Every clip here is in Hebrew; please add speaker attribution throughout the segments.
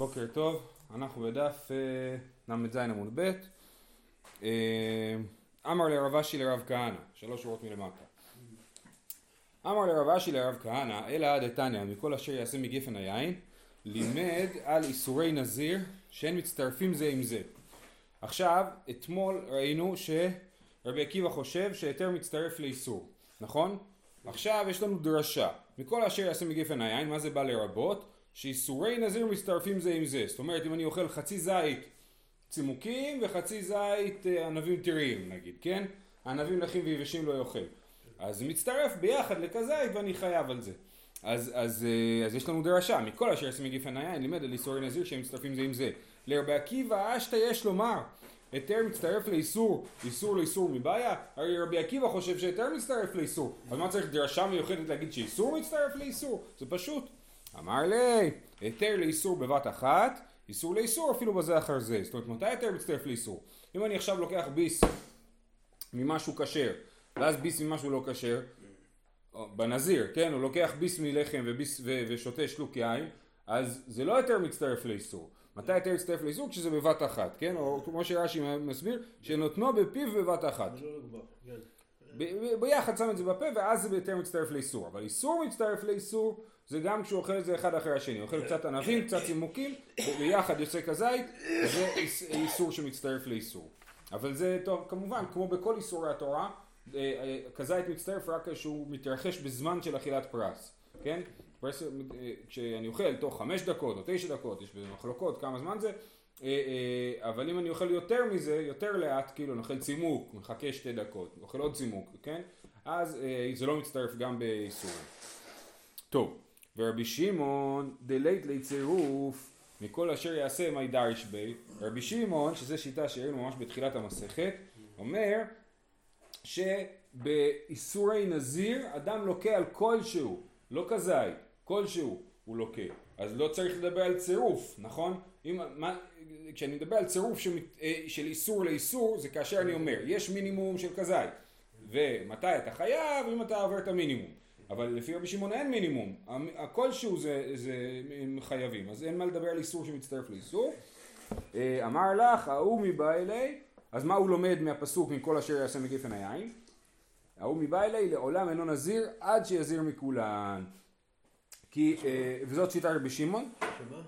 Speaker 1: בוקר טוב, אנחנו בדף אה, ל"ז עמוד ב'. אה, אמר לרב אשי לרב כהנא, שלוש שורות מלמטה. אמר לרב אשי לרב כהנא, אלא דתניא, מכל אשר יעשה מגפן היין, לימד על איסורי נזיר שהם מצטרפים זה עם זה. עכשיו, אתמול ראינו שרבי עקיבא חושב שהיתר מצטרף לאיסור, נכון? עכשיו יש לנו דרשה, מכל אשר יעשה מגפן היין, מה זה בא לרבות? שאיסורי נזיר מצטרפים זה עם זה. זאת אומרת, אם אני אוכל חצי זית צימוקים וחצי זית אה, ענבים טריים נגיד, כן? ענבים לחים ויבשים לא יאכל. אז מצטרף ביחד לכזית ואני חייב על זה. אז, אז, אה, אז יש לנו דרשה, מכל אשר יעשה מגפן היין לימד על איסורי נזיר שהם מצטרפים זה עם זה. לרבי עקיבא אשתא יש לומר היתר מצטרף לאיסור, איסור לאיסור מבעיה? הרי רבי עקיבא חושב שהיתר מצטרף לאיסור. אז מה צריך דרשה מיוחדת להגיד שאיסור מצטרף לאיסור? זה פשוט. אמר לי, היתר לאיסור בבת אחת, איסור לאיסור אפילו בזה אחר זה. זאת אומרת, מתי היתר מצטרף לאיסור? אם אני עכשיו לוקח ביס ממשהו כשר, ואז ביס ממשהו לא כשר, בנזיר, כן? הוא לוקח ביס מלחם וביס, ו, ושותה שלוק יין, אז זה לא היתר מצטרף לאיסור. מתי היתר מצטרף לאיסור? כשזה בבת אחת, כן? או כמו שרש"י מסביר, שנותנו בפיו בבת אחת. ביחד שם את זה בפה ואז זה ביתר מצטרף לאיסור. אבל איסור מצטרף לאיסור זה גם כשהוא אוכל את זה אחד אחרי השני. אוכל קצת ענבים, קצת צימוקים, וביחד יוצא כזית, זה איסור שמצטרף לאיסור. אבל זה טוב, כמובן, כמו בכל איסורי התורה, אה, אה, כזית מצטרף רק כשהוא מתרחש בזמן של אכילת פרס, כן? פרס, אה, כשאני אוכל תוך חמש דקות או תשע דקות, יש בזה מחלוקות כמה זמן זה, אבל אם אני אוכל יותר מזה, יותר לאט, כאילו אני אוכל צימוק, מחכה שתי דקות, אוכל עוד צימוק, כן? אז זה לא מצטרף גם באיסורים. טוב. ורבי שמעון דלית לצירוף מכל אשר יעשה מי דריש בי. רבי שמעון שזה שיטה שהראינו ממש בתחילת המסכת אומר שבאיסורי נזיר אדם לוקה על כלשהו לא כזית כלשהו הוא לוקה. אז לא צריך לדבר על צירוף נכון? אם, מה, כשאני מדבר על צירוף של, אה, של איסור לאיסור זה כאשר אני אומר יש מינימום של כזית. ומתי אתה חייב אם אתה עובר את המינימום אבל לפי רבי שמעון אין מינימום, כלשהו זה, זה חייבים, אז אין מה לדבר על איסור שמצטרף לאיסור. אה, אמר לך, ההוא מבא אלי, אז מה הוא לומד מהפסוק מכל אשר יעשה מגפן היין? ההוא מבא אלי לעולם אינו נזיר עד שיזיר מכולן. כי, אה, וזאת שיטת רבי שמעון,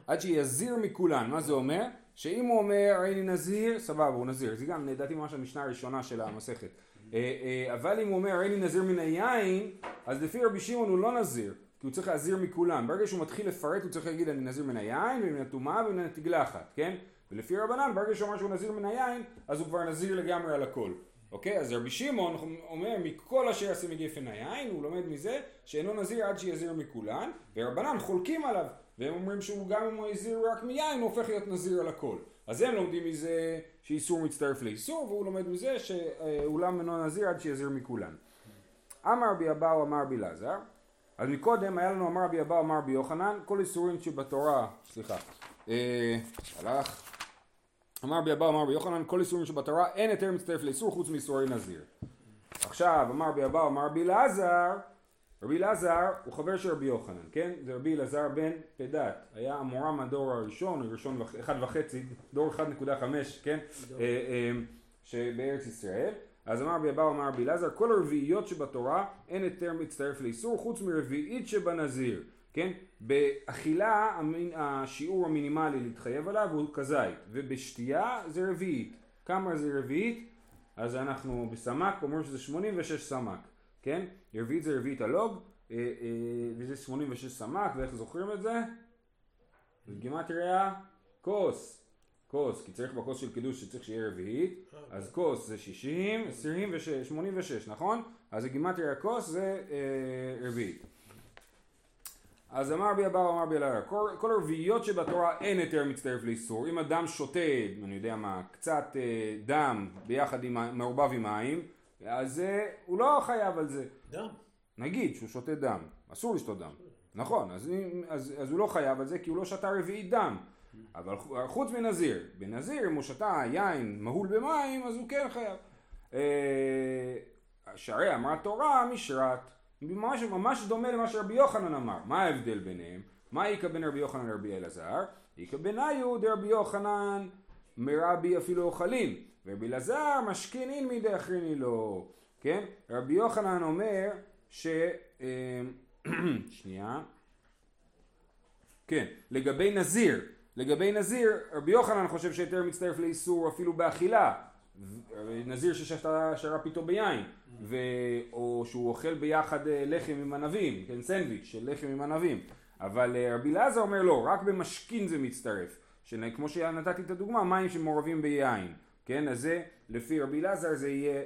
Speaker 1: עד שיזיר מכולן, מה זה אומר? שאם הוא אומר איני נזיר, סבבה הוא נזיר, זה גם לדעתי ממש המשנה הראשונה של המסכת. אה, אה, אבל אם הוא אומר אין לי נזיר מן היין, אז לפי רבי שמעון הוא לא נזיר, כי הוא צריך להזיר מכולם. ברגע שהוא מתחיל לפרט הוא צריך להגיד אני נזיר מן היין ומן הטומאה ומן התגלחת, כן? ולפי רבנן ברגע שהוא אומר שהוא נזיר מן היין, אז הוא כבר נזיר לגמרי על הכל. אוקיי? אז רבי שמעון אומר מכל אשר יעשה מגפן היין, הוא לומד מזה שאינו נזיר עד שיזיר מכולן, ורבנן חולקים עליו, והם אומרים שהוא גם אם הוא יזיר רק מיין הוא הופך להיות נזיר על הכל. אז הם לומדים מזה שאיסור מצטרף לאיסור, והוא לומד מזה שאולם אינו נזיר עד שיזיר מכולן. אמר רבי אבאו אמר רבי אלעזר, אז מקודם היה לנו אמר רבי אבאו אמר רבי יוחנן, כל איסורים שבתורה, סליחה, אה, הלך, אמר רבי אבאו אמר רבי יוחנן, כל איסורים שבתורה אין היתר מצטרף לאיסור חוץ מאיסורי נזיר. עכשיו אמר רבי אבאו אמר רבי אלעזר רבי אלעזר הוא חבר של רבי יוחנן, כן? זה רבי אלעזר בן פדת, היה המורם הדור הראשון, ראשון אחד וחצי, דור 1.5, כן? אה, אה, שבארץ ישראל. אז אמר רבי אבאו אמר רבי אלעזר, כל הרביעיות שבתורה אין היתר מצטרף לאיסור חוץ מרביעית שבנזיר, כן? באכילה השיעור המינימלי להתחייב עליו הוא כזית, ובשתייה זה רביעית. כמה זה רביעית? אז אנחנו בסמ"ק אומרים שזה 86 סמ"ק. כן? רביעית זה רביעית הלוג, אה, אה, וזה 86 סמ"ק, ואיך זוכרים את זה? בגימטריה כוס, כוס, כי צריך בכוס של קידוש שצריך שיהיה רביעית, אז כוס זה 60, 26, 86, נכון? אז בגימטריה כוס זה אה, רביעית. אז אמר בי אבאו אמר בי אלוהר, כל, כל הרביעיות שבתורה אין היתר מצטרף לאיסור. אם אדם שותה, אני יודע מה, קצת אה, דם ביחד עם, מעורבב עם מים, אז אה, הוא לא חייב על זה.
Speaker 2: דם.
Speaker 1: נגיד שהוא שותה דם, אסור לשתות דם. נכון, אז, אז, אז הוא לא חייב על זה כי הוא לא שתה רביעית דם. אבל חוץ מנזיר, בנזיר אם הוא שתה יין מהול במים אז הוא כן חייב. אה, שהרי אמרה תורה משרת, ממש, ממש דומה למה שרבי יוחנן אמר. מה ההבדל ביניהם? מה איכא בין רבי יוחנן לרבי אלעזר? איכא בניו דרבי יוחנן מרבי אפילו אוכלים, ורבי אלעזר משכין אין מידי אחריני לו, כן? רבי יוחנן אומר ש... אה, שנייה. כן, לגבי נזיר, לגבי נזיר, רבי יוחנן חושב שהיתר מצטרף לאיסור אפילו באכילה. נזיר ששתה שרף איתו ביין, ו... או שהוא אוכל ביחד אה, לחם עם ענבים, כן, סנדוויץ' של לחם עם ענבים. אבל אה, רבי אלעזר אומר לא, רק במשכין זה מצטרף. כמו שנתתי את הדוגמה, מים שמעורבים ביין. כן, אז זה, לפי רבי אלעזר זה יהיה,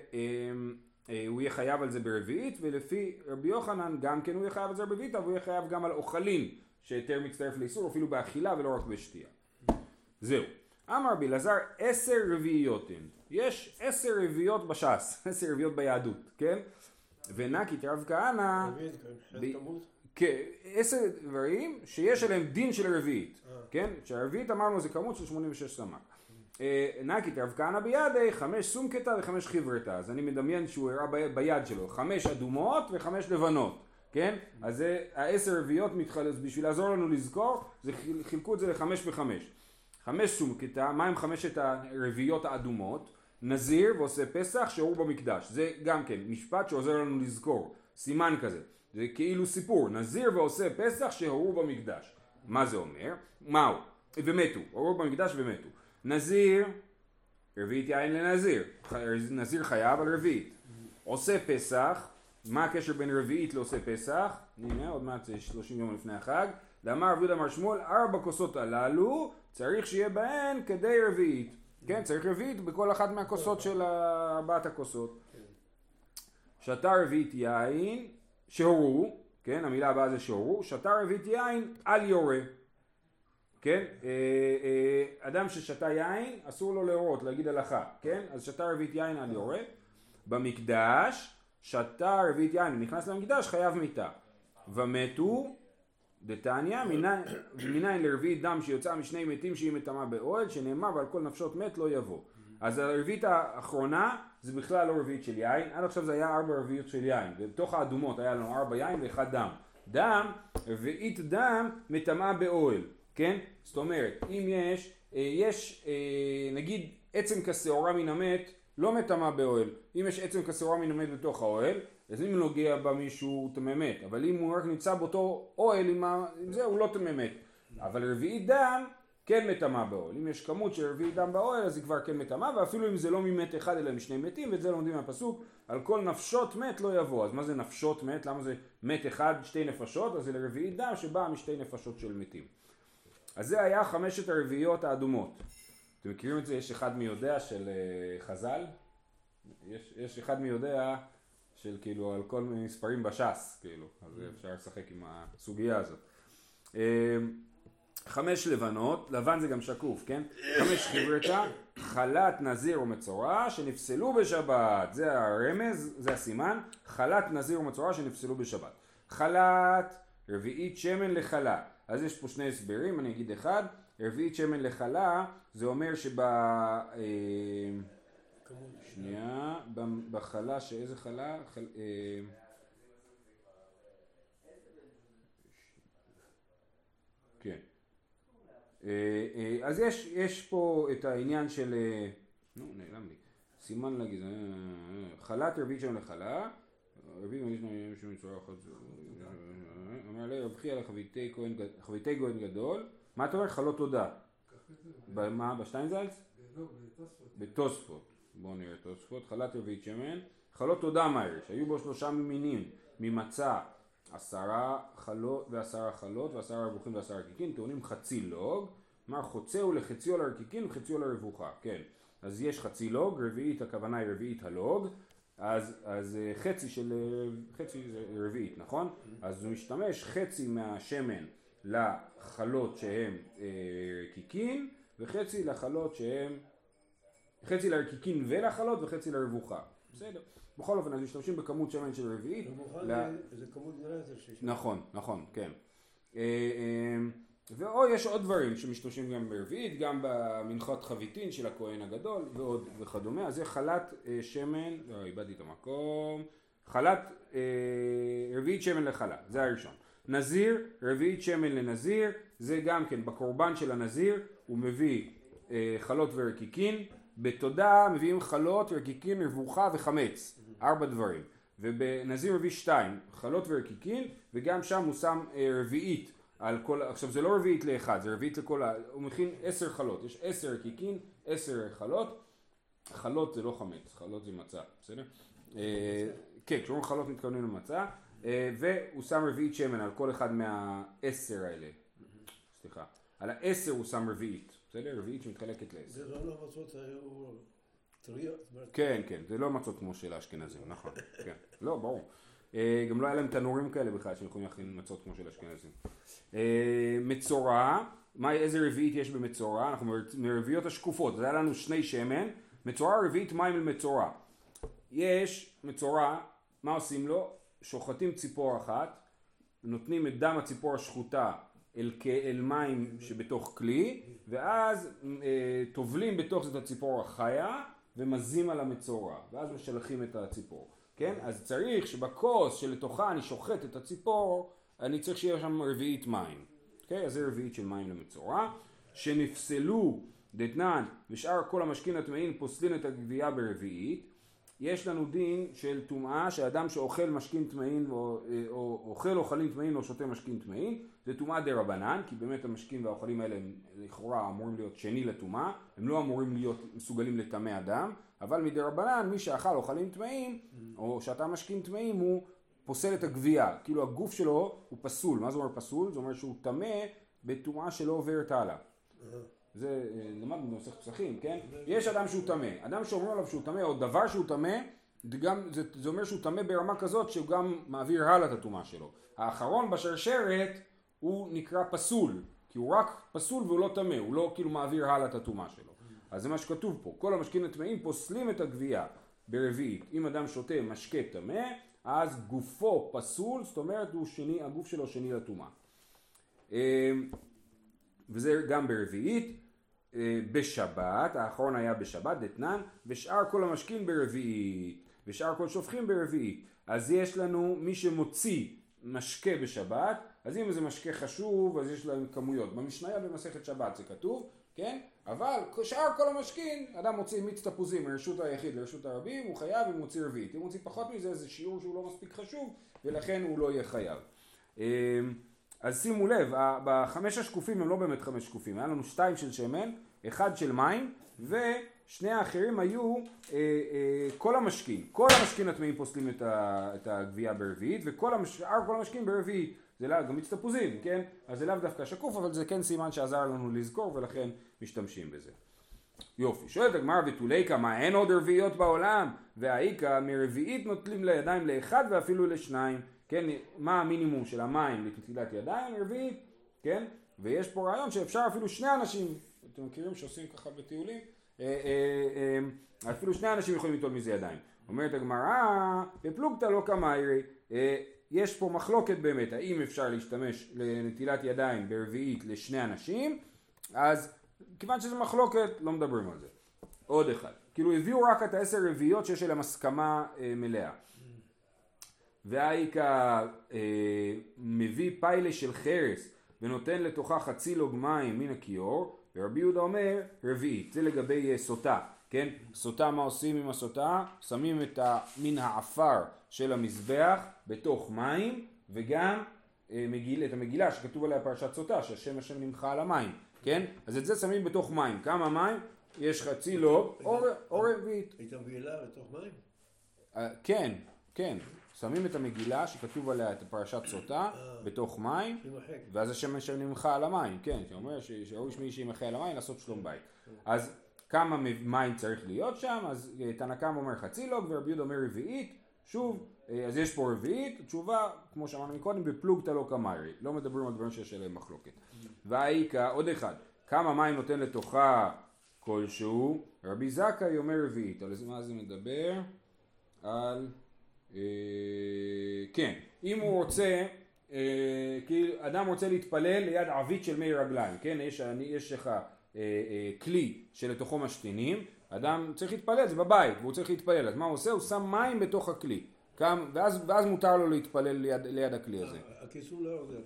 Speaker 1: אה, הוא יהיה חייב על זה ברביעית, ולפי רבי יוחנן גם כן הוא יהיה חייב על זה ברביעית, אבל הוא יהיה חייב גם על אוכלים, שהיתר מצטרף לאיסור, אפילו באכילה ולא רק בשתייה. זהו. אמר רבי אלעזר עשר רביעיות הן. יש עשר רביעיות בש"ס, עשר רביעיות ביהדות, כן? ונקי רב כהנא... כן, עשר דברים שיש עליהם דין של רביעית, אה. כן? שהרביעית אמרנו זה כמות של 86 סמ"ק. אה, נקי רב כהנא בידי, חמש סומקתא וחמש חברתא, אז אני מדמיין שהוא הראה ביד שלו, חמש אדומות וחמש לבנות, כן? אז זה העשר רביעיות מתחלץ, בשביל לעזור לנו לזכור, זה חילקו את זה לחמש וחמש. חמש סומקתא, מה עם חמשת הרביעיות האדומות? נזיר ועושה פסח שהוא במקדש, זה גם כן משפט שעוזר לנו לזכור, סימן כזה, זה כאילו סיפור, נזיר ועושה פסח שהורו במקדש, מה זה אומר? מהו? ומתו, הורו במקדש ומתו, נזיר, רביעית יין לנזיר, נזיר חייב על רביעית, עושה פסח, מה הקשר בין רביעית לעושה פסח? הנה עוד מעט זה 30 יום לפני החג, לאמר רבי יהודה מר שמואל ארבע כוסות הללו צריך שיהיה בהן כדי רביעית כן, צריך רביעית בכל אחת מהכוסות של ארבעת הכוסות. שתה רביעית יין, שהורו, כן, המילה הבאה זה שהורו, שתה רביעית יין על יורה. כן, אה, אה, אדם ששתה יין אסור לו להורות, להגיד הלכה, כן, אז שתה רביעית יין על יורה. במקדש, שתה רביעית יין, נכנס למקדש חייב מיתה. ומתו דתניא, מניין לרביעית דם שיוצא משני מתים שהיא מטמאה באוהל, שנאמר ועל כל נפשות מת לא יבוא. אז הרביעית האחרונה זה בכלל לא רביעית של יין, עד עכשיו זה היה ארבע רביעיות של יין, ובתוך האדומות היה לנו ארבע יין ואחד דם. דם, רביעית דם מטמאה באוהל, כן? זאת אומרת, אם יש, אה, יש אה, נגיד עצם כשעורה מן המת לא מטמאה באוהל, אם יש עצם כשעורה מן המת בתוך האוהל, אז אם נוגע בה מישהו טמא מת, אבל אם הוא רק נמצא באותו אוהל עם, ה... עם זה הוא לא טמא מת. אבל רביעית דם כן מטמא באוהל. אם יש כמות של רביעית דם באוהל אז היא כבר כן מטמא, ואפילו אם זה לא ממת אחד אלא משני מתים, ואת זה לומדים מהפסוק, על כל נפשות מת לא יבוא. אז מה זה נפשות מת? למה זה מת אחד, שתי נפשות? אז זה לרביעית דם שבאה משתי נפשות של מתים. אז זה היה חמשת הרביעיות האדומות. אתם מכירים את זה? יש אחד מי יודע של uh, חז"ל? יש, יש אחד מי יודע של כאילו על כל מיני מספרים בש"ס, כאילו, אז mm. אפשר לשחק עם הסוגיה הזאת. אמ, חמש לבנות, לבן זה גם שקוף, כן? חמש חברתה, חלת נזיר ומצורע שנפסלו בשבת, זה הרמז, זה הסימן, חלת נזיר ומצורע שנפסלו בשבת. חלת, רביעית שמן לחלה, אז יש פה שני הסברים, אני אגיד אחד, רביעית שמן לחלה, זה אומר שב... אה, שנייה, בחלה, שאיזה חלה? חל, אה, כן. אה, אה, אז יש, יש פה את העניין של, נו נעלם לי, סימן להגיד, חלת רביעית שם לחלה, רביעית שם אחת, אמר לי רב חייא לחביתי כהן גדול, מה אתה אומר? חלות תודה. מה, בשטיינזלץ? בתוספות. בואו נראה תוספות, חלת רביעית שמן, חלות תודה מה יש, היו בו שלושה מינים, ממצה עשרה חלות ועשרה חלות ועשרה רבוכים ועשרה רקיקין, טעונים חצי לוג, מה חוצהו לחציו לרקיקין וחציו לרבוכה, כן, אז יש חצי לוג, רביעית הכוונה היא רביעית הלוג, אז, אז אה, חצי של, אה, חצי זה רביעית, נכון? אז הוא משתמש חצי מהשמן לחלות שהן אה, רקיקין וחצי לחלות שהן חצי לרקיקין ולחלות וחצי לרבוכה. בסדר. בכל אופן, אז משתמשים בכמות שמן של רביעית.
Speaker 2: זה כמות גדולה יותר שיש.
Speaker 1: נכון, נכון, כן. אה, אה, ואו יש עוד דברים שמשתמשים גם ברביעית, גם במנחות חביתין של הכהן הגדול ועוד וכדומה, אז זה חלת אה, שמן, לא, איבדתי את המקום, חלת, רביעית שמן לחלה, זה הראשון. נזיר, רביעית שמן לנזיר, זה גם כן בקורבן של הנזיר, הוא מביא אה, חלות ורקיקין, בתודה מביאים חלות, רקיקין, מבוכה וחמץ, ארבע דברים. ובנזיר מביא שתיים, חלות ורקיקין, וגם שם הוא שם אה, רביעית על כל, עכשיו זה לא רביעית לאחד, זה רביעית לכל, ה... הוא מכין עשר חלות, יש עשר רקיקין, עשר חלות, חלות זה לא חמץ, חלות זה מצה, בסדר? אה, כן, כשאומרים חלות מתכוונים למצה, אה, והוא שם רביעית שמן על כל אחד מהעשר האלה, סליחה, על העשר הוא שם רביעית, בסדר? רביעית שמתחלקת לעשר.
Speaker 2: זה לא למצות היו
Speaker 1: כן, כן, זה לא מצות כמו של האשכנזים, נכון, כן, לא, ברור. אה, גם לא היה להם תנורים כאלה בכלל שיכולים להכין מצות כמו של האשכנזים. אה, מצורע, מה, איזה רביעית יש במצורע? אנחנו מר- מרביעיות השקופות, אז היה לנו שני שמן, מצורע רביעית מים למצורע. יש מצורע, מה עושים לו? שוחטים ציפור אחת, נותנים את דם הציפור השחוטה אל, אל מים שבתוך כלי, ואז אה, טובלים בתוך זה את הציפור החיה ומזים על המצורע, ואז משלחים את הציפור, כן? אז צריך שבכוס שלתוכה אני שוחט את הציפור, אני צריך שיהיה שם רביעית מים, אוקיי? אז זה רביעית של מים למצורע, שנפסלו דתנן ושאר כל המשכין הטמאים פוסלין את הגבייה ברביעית, יש לנו דין של טומאה שאדם שאוכל משכין טמאים או, או אוכל אוכלים טמאים או שותה משכין טמאים זה טומאה דה רבנן כי באמת המשכין והאוכלים האלה הם לכאורה אמורים להיות שני לטומאה הם לא אמורים להיות מסוגלים לטמא אדם אבל מדה רבנן מי שאכל אוכלים טמאים או שתה משכין טמאים הוא פוסל את הגבייה. כאילו הגוף שלו הוא פסול. מה זה אומר פסול? זה אומר שהוא טמא בטומאה שלא עוברת הלאה זה אה, למדנו במסכת פסחים, כן? יש אדם שהוא טמא, אדם שאומרים עליו שהוא טמא או דבר שהוא טמא, זה, זה, אומר שהוא טמא ברמה כזאת שהוא גם מעביר הלאה את הטומאה שלו. האחרון בשרשרת הוא נקרא פסול, כי הוא רק פסול והוא לא טמא, הוא לא כאילו מעביר הלאה את הטומאה שלו. אז זה מה שכתוב פה, כל המשקים הטמאים פוסלים את הגבייה ברביעית. אם אדם שותה משקה טמא, אז גופו פסול, זאת אומרת הוא שני, הגוף שלו שני לטומאה. אה, וזה גם ברביעית, בשבת, האחרון היה בשבת, דתנן, ושאר כל המשכין ברביעית, ושאר כל שופכים ברביעית. אז יש לנו מי שמוציא משקה בשבת, אז אם זה משקה חשוב, אז יש להם כמויות. במשניה במסכת שבת זה כתוב, כן? אבל שאר כל המשכין, אדם מוציא מיץ תפוזים מרשות היחיד לרשות הרבים, הוא חייב אם מוציא רביעית. אם מוציא פחות מזה, זה שיעור שהוא לא מספיק חשוב, ולכן הוא לא יהיה חייב. אז שימו לב, בחמש השקופים הם לא באמת חמש שקופים, היה לנו שתיים של שמן, אחד של מים, ושני האחרים היו אה, אה, כל המשקים. כל המשקים הטמאים פוסלים את, את הגבייה ברביעית, וכל המש, כל המשקים ברביעית. זה לא, גם מיץ תפוזים, כן? אז זה לאו דווקא שקוף, אבל זה כן סימן שעזר לנו לזכור, ולכן משתמשים בזה. יופי, שואלת הגמרא ותוליקה, מה אין עוד רביעיות בעולם? והאיכא מרביעית נוטלים לידיים לאחד ואפילו לשניים, כן? מה המינימום של המים לנטילת ידיים? רביעית, כן? ויש פה רעיון שאפשר אפילו שני אנשים, אתם מכירים שעושים ככה בטיולים? אה, אה, אה, אפילו שני אנשים יכולים ליטול מזה ידיים. אומרת הגמרא, בפלוגתא לא קמיירי, יש פה מחלוקת באמת, האם אפשר להשתמש לנטילת ידיים ברביעית לשני אנשים, אז כיוון שזה מחלוקת, לא מדברים על זה. עוד אחד. כאילו הביאו רק את העשר רביעיות שיש עליהן הסכמה אה, מלאה. והאיכא אה, מביא פיילה של חרס ונותן לתוכה חצי לוג מים מן הכיור, ורבי יהודה אומר רביעית. זה לגבי אה, סוטה, כן? סוטה, מה עושים עם הסוטה? שמים את מן העפר של המזבח בתוך מים, וגם אה, מגיל, את המגילה שכתוב עליה פרשת סוטה, שהשם השם נמחה על המים, כן? אז את זה שמים בתוך מים. כמה מים? יש חצי לוג או, רביעית.
Speaker 2: היית מבילה בתוך מים?
Speaker 1: אה, כן, כן. שמים את המגילה שכתוב עליה את פרשת סוטה בתוך מים. ואז השם השם נמחה על המים, כן, שאומר שראוי שמי שימחה על המים לעשות שלום בית. אז כמה מים צריך להיות שם, אז אה, תנא קמא אומר חצי לוג ורבי יהודה אומר רביעית, שוב, אה, אז יש פה רביעית, תשובה, כמו שאמרנו מקודם, בפלוגתא לא קמיירי, לא מדברים על דברים שיש עליהם מחלוקת. והאיכא, עוד אחד, כמה מים נותן לתוכה כלשהו, רבי זכאי אומר רביעית, על מה זה מדבר? על, אה, כן, אם הוא רוצה, אה, כאילו אדם רוצה להתפלל ליד עווית של מי רגליים, כן, יש, יש לך אה, אה, כלי שלתוכו משתינים, אדם צריך להתפלל, זה בבית, והוא צריך להתפלל, אז מה הוא עושה? הוא שם מים בתוך הכלי, ואז, ואז מותר לו להתפלל ליד, ליד הכלי הזה.
Speaker 2: הכיסוי לא עוזר.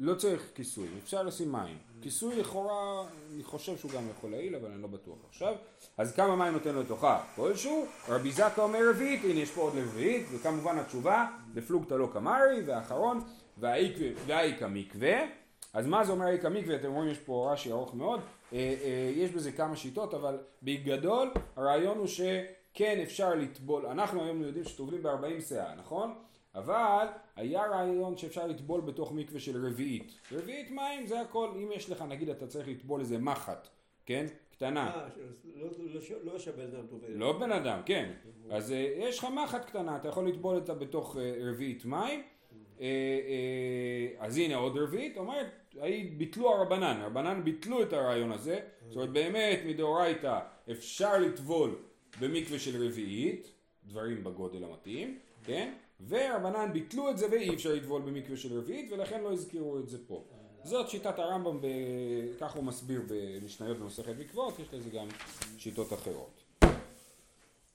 Speaker 1: לא צריך כיסוי, אפשר לשים מים. כיסוי לכאורה, אני חושב שהוא גם יכול להעיל, אבל אני לא בטוח עכשיו. אז כמה מים נותן לו לתוכה? כלשהו. רבי זקה אומר רביעית, הנה יש פה עוד רביעית, וכמובן התשובה, לפלוגתא לא קמרי, והאחרון, והאיכא מקווה. אז מה זה אומר איכא מקווה? אתם רואים יש פה רש"י ארוך מאוד. אה, אה, יש בזה כמה שיטות, אבל בגדול הרעיון הוא שכן אפשר לטבול. אנחנו היום יודעים שטובלים ב-40 שאה, נכון? אבל היה רעיון שאפשר לטבול בתוך מקווה של רביעית. רביעית מים זה הכל, אם יש לך, נגיד אתה צריך לטבול איזה מחט, כן? קטנה.
Speaker 2: אה, לא- לא ש- לא אדם טובל.
Speaker 1: לא בן אדם, כן. אז אה, יש לך מחט קטנה, אתה יכול לטבול אותה בתוך אה, רביעית מים. אז הנה עוד רביעית, אומרת, ביטלו הרבנן, הרבנן ביטלו את הרעיון הזה, זאת אומרת באמת מדאורייתא אפשר לטבול במקווה של רביעית, דברים בגודל המתאים, כן? ורבנן ביטלו את זה ואי אפשר לטבול במקווה של רביעית ולכן לא הזכירו את זה פה. זאת שיטת הרמב"ם, ב... כך הוא מסביר במשניות במסכת מקוואות, יש לזה גם שיטות אחרות.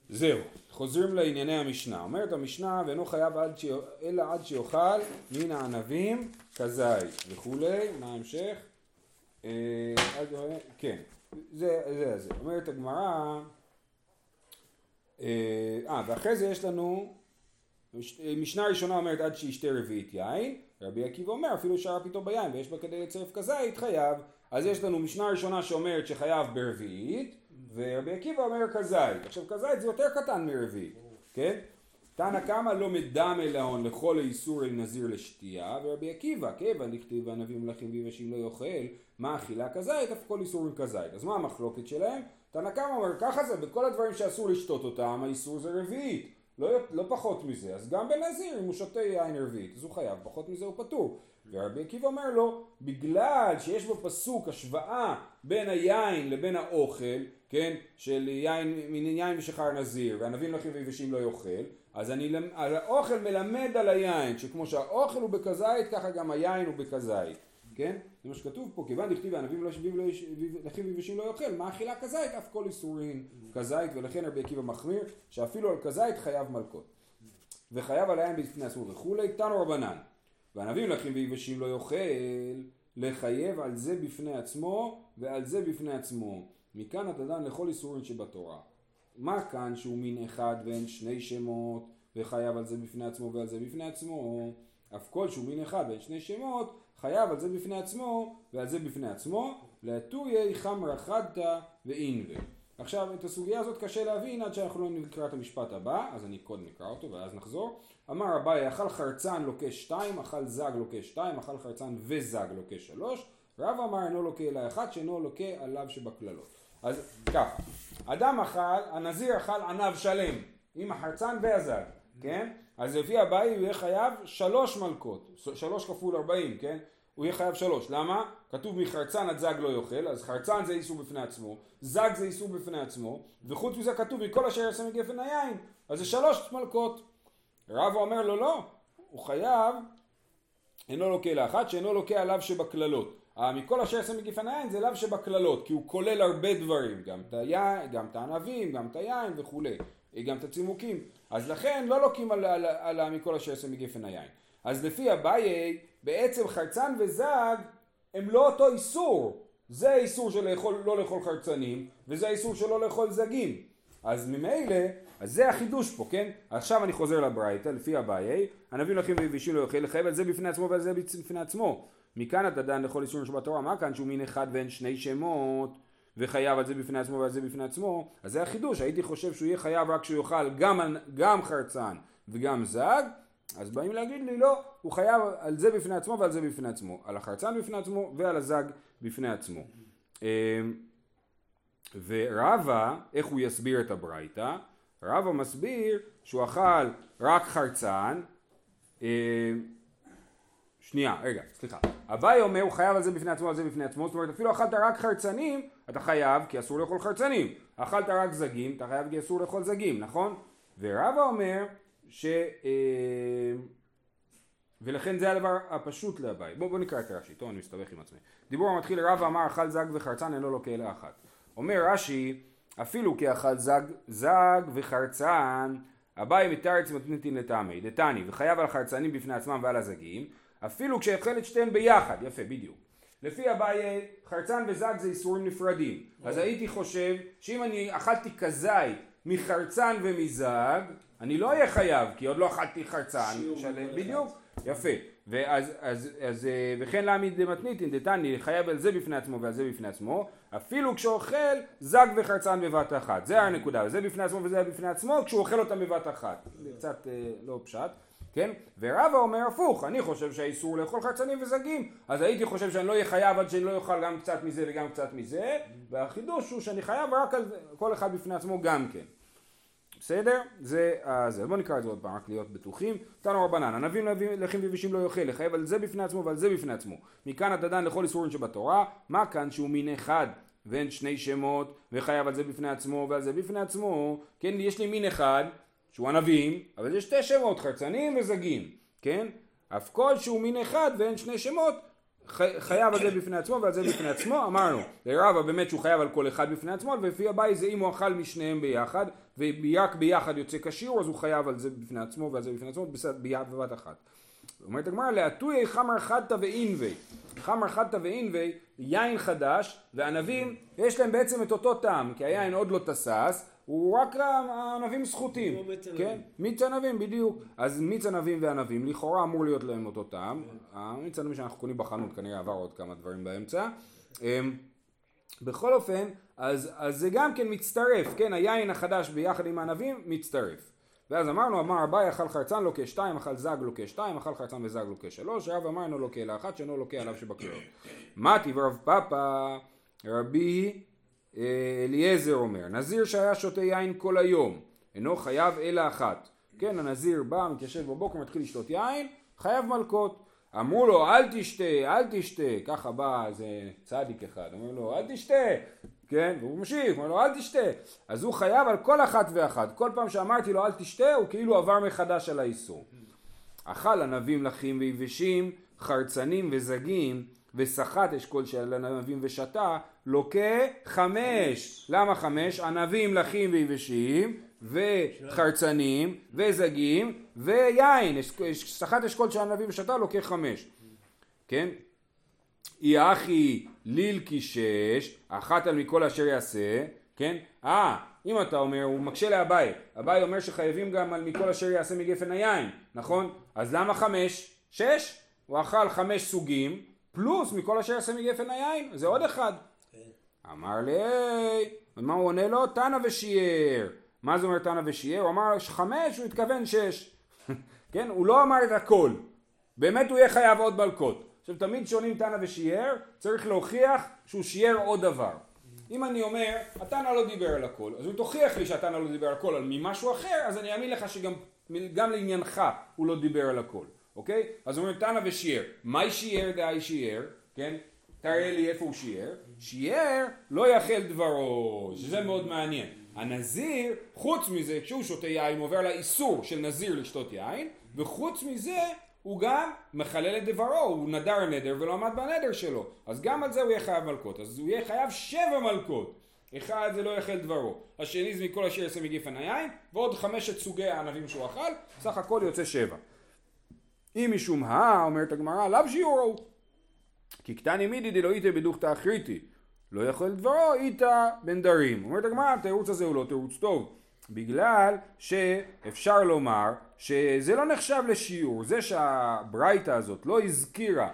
Speaker 1: זהו, חוזרים לענייני המשנה. אומרת המשנה, ואינו חייב עד ש... אלא עד שיאכל מן הענבים כזית וכולי. מה ההמשך? אה, עד... כן, זה זה זה. אומרת הגמרא, אה, אה, ואחרי זה יש לנו, משנה ראשונה אומרת עד שישתה רביעית יין, רבי עקיבא אומר אפילו שרה פתאום ביין ויש בה כדי לצרף כזית חייב, אז יש לנו משנה ראשונה שאומרת שחייב ברביעית, ורבי עקיבא אומר כזית. עכשיו כזית זה יותר קטן מרביעית, כן? תנא קמא לא מדמה להון לכל האיסור אל נזיר לשתייה, ורבי עקיבא, כיוון דכתיב ענבים מלכים ויבשים לא יאכל, מה אכילה כזית, אף כל איסור עם כזית. אז מה המחלוקת שלהם? תנא קמא אומר ככה זה, בכל הדברים שאסור לשתות אותם, האיסור זה רביעית. לא, לא פחות מזה, אז גם בנזיר אם הוא שותה יין רביעית, אז הוא חייב, פחות מזה הוא פטור. ורבי עקיבא אומר לו, בגלל שיש בפסוק השוואה בין היין לבין האוכל, כן, של יין, מן יין ושחר נזיר, וענבים לחים ויבשים לא יאכל, אז אני, האוכל מלמד על היין, שכמו שהאוכל הוא בכזית, ככה גם היין הוא בכזית, כן? זה מה שכתוב פה, כיוון דכתיב הענבים לא שביב יש- לחים ויבשים לא יאכל, מה אכילה כזית? אף כל איסורין כזית, ולכן רבי עקיבא מחמיר, שאפילו על כזית חייב מלקות. וחייב על היין בפני עצמו וכולי, תנו רבנן. וענבים לחים ויבשים לא יאכל, לחייב על זה בפני עצמו ועל זה בפני עצמו. מכאן אתה דן לכל איסורים שבתורה. מה כאן שהוא מין אחד ואין שני שמות וחייב על זה בפני עצמו ועל זה בפני עצמו אף כל שהוא מין אחד ואין שני שמות חייב על זה בפני עצמו ועל זה בפני עצמו להטויי חמרא חדתא ואינווה עכשיו את הסוגיה הזאת קשה להבין עד שאנחנו לא נקרא את המשפט הבא אז אני קודם נקרא אותו ואז נחזור. אמר אביי אכל חרצן לוקה שתיים אכל זג לוקה שתיים אכל חרצן וזג לוקה שלוש רב אמר אינו לוקה אלא אחד שאינו לוקה עליו שבקללות אז ככה, אדם אכל, הנזיר אכל ענב שלם, עם החרצן והזג, כן? אז לפי הבאי הוא יהיה חייב שלוש מלקות, שלוש כפול ארבעים, כן? הוא יהיה חייב שלוש, למה? כתוב מחרצן עד זג לא יאכל, אז חרצן זה איסור בפני עצמו, זג זה איסור בפני עצמו, וחוץ מזה כתוב מכל אשר יעשה מגפן היין, אז זה שלוש מלקות. רבא אומר לו לא, הוא חייב אינו לוקה לאחת שאינו לוקה עליו שבקללות. אה, מכל אשר יעשה מגפן היין זה לאו שבקללות, כי הוא כולל הרבה דברים, גם את גם את הענבים, גם את היין וכולי, גם את הצימוקים. אז לכן לא לוקים על, על, על, על מכל אשר יעשה מגפן היין. אז לפי אביי, בעצם חרצן וזג הם לא אותו איסור. זה האיסור של לאכול, לא לאכול חרצנים, וזה האיסור לא לאכול זגים. אז ממילא, אז זה החידוש פה, כן? עכשיו אני חוזר לברייתא, לפי אביי, ענבים לחים ויבשים לא יאכל, לחייב על זה בפני עצמו ועל זה בפני עצמו. מכאן אתה דן לכל איסורים שבתורה, מה כאן שהוא מין אחד ואין שני שמות, וחייב על זה בפני עצמו ועל זה בפני עצמו, אז זה החידוש, הייתי חושב שהוא יהיה חייב רק שהוא יאכל גם, גם חרצן וגם זג, אז באים להגיד לי לא, הוא חייב על זה בפני עצמו ועל זה בפני עצמו, על החרצן בפני עצמו ועל הזג בפני עצמו. אמ, ורבא, איך הוא יסביר את הברייתא? רבא מסביר שהוא אכל רק חרצן, אמ, שנייה, רגע, סליחה. אביי אומר הוא חייב על זה בפני עצמו, על זה בפני עצמו, זאת אומרת אפילו אכלת רק חרצנים, אתה חייב כי אסור לאכול חרצנים. אכלת רק זגים, אתה חייב כי אסור לאכול זגים, נכון? ורבא אומר ש... אה, ולכן זה הדבר הפשוט לאביי. בואו בוא נקרא את רש"י, טוב אני מסתבך עם עצמי. דיבור המתחיל רבא אמר אכל זג וחרצן אינו לוקה אלא אחת. אומר רש"י אפילו כי אכל זג, זג וחרצן אביי מתרץ מתנתין לטעמי דתני וחייב על החרצנים בפני עצמם ועל הזגים אפילו כשהחל את שתיהן ביחד, יפה, בדיוק. לפי אביי חרצן וזג זה איסורים נפרדים. אז הייתי חושב שאם אני אכלתי כזית מחרצן ומזג, אני לא אהיה חייב, כי עוד לא אכלתי חרצן.
Speaker 2: שיעור
Speaker 1: של-
Speaker 2: כל אחד.
Speaker 1: בדיוק, יפה. ואז, אז, אז, אה, וכן לעמיד דמתניתין דתני חייב על זה בפני עצמו ועל זה בפני עצמו, אפילו כשאוכל זג וחרצן בבת אחת. זה הנקודה, זה בפני עצמו וזה בפני עצמו, כשהוא אוכל אותם בבת אחת. זה קצת אה, לא פשט, כן? ורבא אומר הפוך, אני חושב שהאיסור לאכול חרצנים וזגים, אז הייתי חושב שאני לא אהיה חייב עד שאני לא אוכל גם קצת מזה וגם קצת מזה, והחידוש הוא שאני חייב רק על כל אחד בפני עצמו גם כן. בסדר? זה אה, זה. בואו נקרא את זה עוד פעם, רק להיות בטוחים. תנו רבנן, ענבים לחם ויבשים לא יאכל, לחייב על זה בפני עצמו ועל זה בפני עצמו. מכאן אתה דן לכל איסורים שבתורה, מה כאן שהוא מין אחד ואין שני שמות, וחייב על זה בפני עצמו ועל זה בפני עצמו, כן, יש לי מין אחד, שהוא ענבים, אבל יש שתי שמות, חרצנים וזגים, כן? אף כל שהוא מין אחד ואין שני שמות, חי- חייב על זה בפני עצמו ועל זה בפני עצמו, אמרנו, לרבה באמת שהוא חייב על כל אחד בפני עצמו, ולפי הבאי זה אם הוא אכל משניהם ביחד, ורק ביחד יוצא כשיר, אז הוא חייב על זה בפני עצמו ועל זה בפני עצמו, ביד בבת אחת. אומרת הגמרא, להטויי חמר חדתא ואינבי. חמר חדתא ואינבי, יין חדש, וענבים, יש להם בעצם את אותו טעם, כי היין עוד לא תסס, הוא רק הענבים סחוטים,
Speaker 2: מיץ ענבים.
Speaker 1: כן? מיץ ענבים, בדיוק. אז מיץ ענבים וענבים, לכאורה אמור להיות להם אותו טעם. המיץ ענבים שאנחנו קונים בחנות, כנראה עבר עוד כמה דברים באמצע. אמ, בכל אופן, אז, אז זה גם כן מצטרף, כן, היין החדש ביחד עם הענבים, מצטרף. ואז אמרנו, אמר אביי אכל חרצן לוקה שתיים, אכל זג לוקה שתיים, אכל חרצן וזג לוקה שלוש, רב אמר אינו לוקה אלא אחת, שאינו לוקה עליו שבקריאות. מתי ורב פאפא, רבי אליעזר אומר, נזיר שהיה שותה יין כל היום, אינו חייב אלא אחת. כן, הנזיר בא, מתיישב בבוקר, מתחיל לשתות יין, חייב מלקות. אמרו לו, אל תשתה, אל תשתה. ככה בא איזה צדיק אחד, אומר לו, אל תשתה. כן, והוא ממשיך, אומר לו, אל תשתה. אז הוא חייב על כל אחת ואחת. כל פעם שאמרתי לו, אל תשתה, הוא כאילו עבר מחדש על האיסור. אכל ענבים לחים ויבשים, חרצנים וזגים, וסחט אשכול של ענבים ושתה, לוקה חמש. למה חמש? ענבים לחים ויבשים, וחרצנים, וזגים, ויין. סחט אשכול של ענבים ושתה, לוקה חמש. כן? אי אחי ליל קישש, אחת על מכל אשר יעשה, כן? אה, אם אתה אומר, הוא מקשה לאביי, אביי אומר שחייבים גם על מכל אשר יעשה מגפן היין, נכון? אז למה חמש? שש? הוא אכל חמש סוגים, פלוס מכל אשר יעשה מגפן היין, זה עוד אחד. אמר לי, ומה הוא עונה לו? תנא ושיער. מה זה אומר תנא ושיער? הוא אמר חמש, הוא התכוון שש. כן? הוא לא אמר את הכל. באמת הוא יהיה חייב עוד מלקות. עכשיו תמיד שונים תנא ושיער, צריך להוכיח שהוא שיער עוד דבר. אם אני אומר, התנא לא דיבר על הכל, אז הוא תוכיח לי שהתנא לא דיבר על הכל, על ממשהו אחר, אז אני אאמין לך שגם גם לעניינך הוא לא דיבר על הכל, אוקיי? אז הוא אומר תנא ושיער. מהי שיער דאי שיער? כן? תראה לי איפה הוא שיער. שיער לא יאכל דברו, שזה מאוד מעניין. הנזיר, חוץ מזה, כשהוא שותה יין, הוא עובר לאיסור של נזיר לשתות יין, וחוץ מזה, הוא גם מחלל את דברו, הוא נדר נדר ולא עמד בנדר שלו. אז גם על זה הוא יהיה חייב מלקות. אז הוא יהיה חייב שבע מלקות. אחד זה לא יאכל דברו, השני זה מכל אשר יעשה מגפן היין, ועוד חמשת סוגי הענבים שהוא אכל, סך הכל יוצא שבע. אם משום הא, אומרת הגמרא, לאו שיעורו. כי קטני מידי דלא איתא בדוכתא אחריתי. לא יכול דברו איתא בן דרים. אומרת הגמרא, התירוץ הזה הוא לא תירוץ טוב. בגלל שאפשר לומר שזה לא נחשב לשיעור. זה שהברייתא הזאת לא הזכירה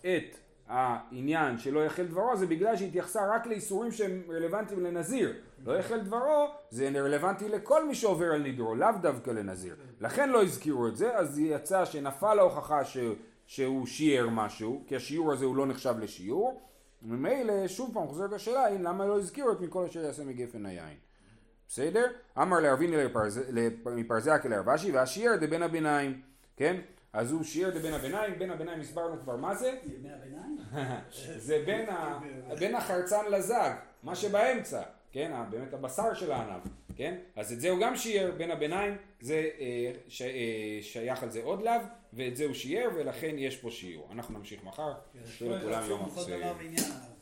Speaker 1: את העניין שלא יחל דברו זה בגלל שהיא התייחסה רק לאיסורים שהם רלוונטיים לנזיר. לא יחל דברו זה רלוונטי לכל מי שעובר על נדרו, לאו דווקא לנזיר. לכן לא הזכירו את זה, אז יצא שנפל ההוכחה ש... שהוא שיער משהו, כי השיעור הזה הוא לא נחשב לשיעור. וממילא שוב פעם חוזרת השאלה, אם למה לא הזכירו את מכל אשר יעשה מגפן היין. בסדר? אמר לארביני מפרזיה כלרבשי והשיער דבין הביניים, כן? אז הוא שיער דבין הביניים, בין הביניים הסברנו כבר מה זה?
Speaker 3: ימי הביניים?
Speaker 1: זה בין, ה... בין החרצן לזג, מה שבאמצע, כן? באמת הבשר של הענב, כן? אז את זה הוא גם שיער בין הביניים, זה אה, ש... אה, שייך על זה עוד לאו, ואת זה הוא שיער ולכן יש פה שיעור. אנחנו נמשיך מחר, שיהיה לכולם יום
Speaker 3: ועניין.